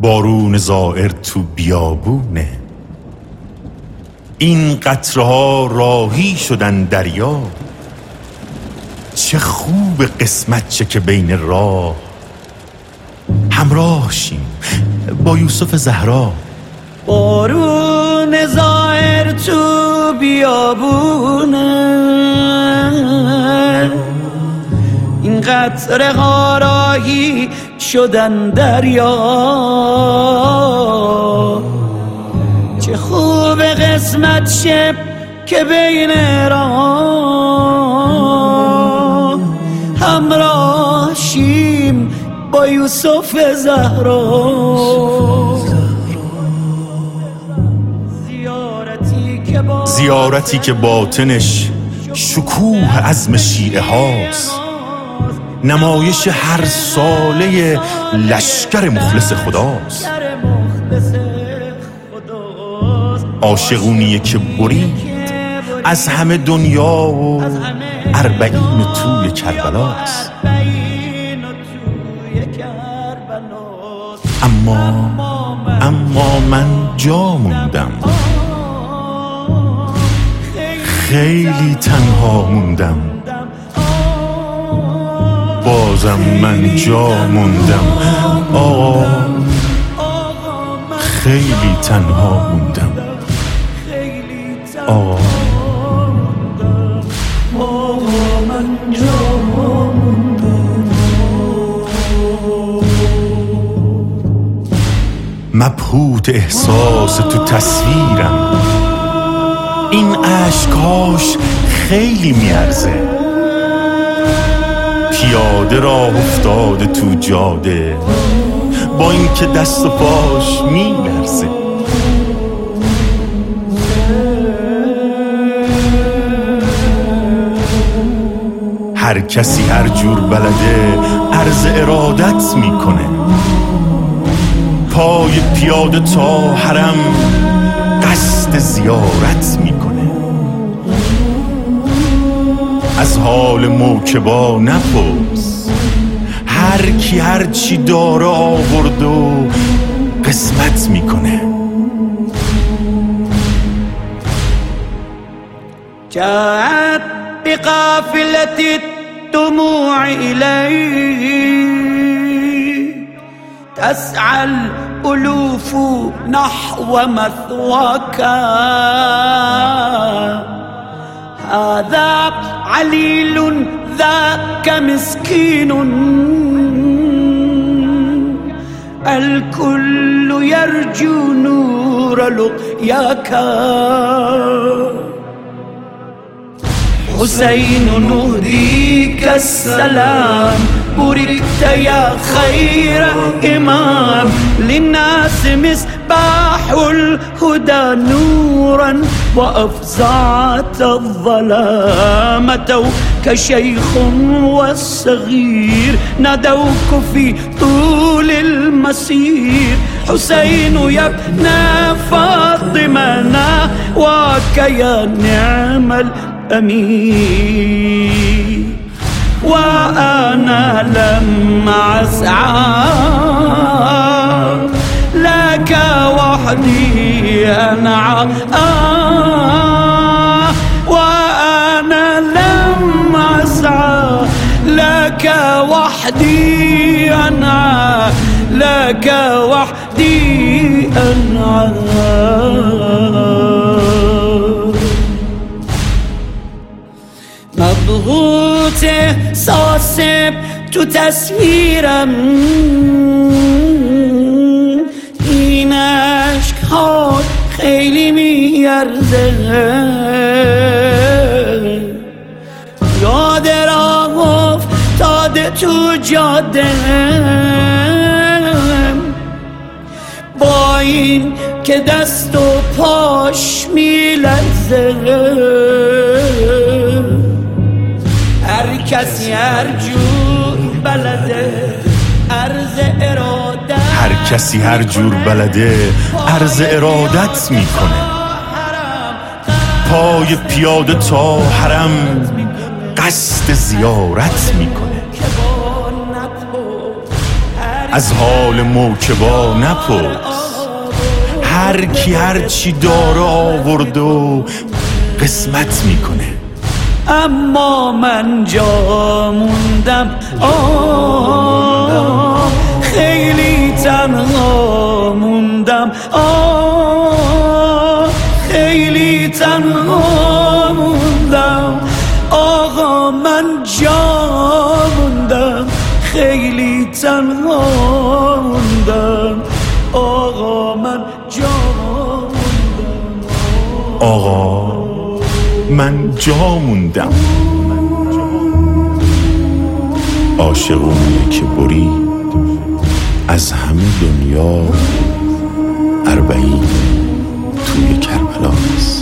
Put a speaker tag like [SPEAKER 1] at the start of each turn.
[SPEAKER 1] بارون زائر تو بیابونه. این قطره ها راهی شدن دریا. چه خوب قسمت چه که بین راه. همراه شیم با یوسف زهرا.
[SPEAKER 2] بارون زائر تو بیابونه. این قطر غاراهی شدن دریا. چه خوب قسمت شب که بین را همراه شیم با یوسف زهرا.
[SPEAKER 1] زیارتی که باطنش شکوه عزم شیعه هاست. نمایش هر ساله لشکر مخلص خداست. عاشقونیه که برید از همه دنیا و اربعین توی کربلاست. اما اما من جا موندم. خیلی تنها موندم. بازم من جا موندم. آقا خیلی تنها موندم. آقا. مبهوت احساس تو تصویرم. این عشقاش خیلی میارزه. پیاده راه افتاده تو جاده. با اینکه دست و پاش میلرزه. هر کسی هر جور بلده عرض ارادت می‌کنه. پای پیاده تا حرم قصد زیارت می‌کنه. از حال موکبا نپرس. هر کی هر چی داره آورد و قسمت می‌کنه.
[SPEAKER 2] جاءت بقافلة الدموع إليه تسعى الألوف نحو مثواك. هذا عليل ذاك مسكين. الكل يرجو نور لقياك. حسين نهديك السلام. بوركت يا خير إمام للناس مصباح الهدى نورا وأفزعت الظلام توك شيخ والصغير ندوك في طول المسير حسين يا ابن فاطمة وك يا نعم الأمير وأنا لما أسعى. لك وحدي أنعى. وأنا لما أسعى. لك وحدي أنعى. لك وحدي أنعى. مبهوت احساسم تو تصویرم این عشق ها خیلی میارزه. یاد راه افتاده تو جاده با این که دست و پاش میلرزه. کسی هر جور بلده عرض اراده
[SPEAKER 1] هر کسی هر جور بلده عرض ارادت می‌کنه. پای پیاده تا حرم قصد زیارت می‌کنه. از حال موکبا نپرس. هر کی هر چی داره آورد و قسمت می‌کنه.
[SPEAKER 2] اما من جا موندم. آه خیلی تنها موندم. آه خیلی تنها موندم. آقا من جا موندم. خیلی تنها موندم. آقا من جا موندم.
[SPEAKER 1] آقا من جا موندم. عاشقونه که برید از همه دنیا اربعین توی کربلاست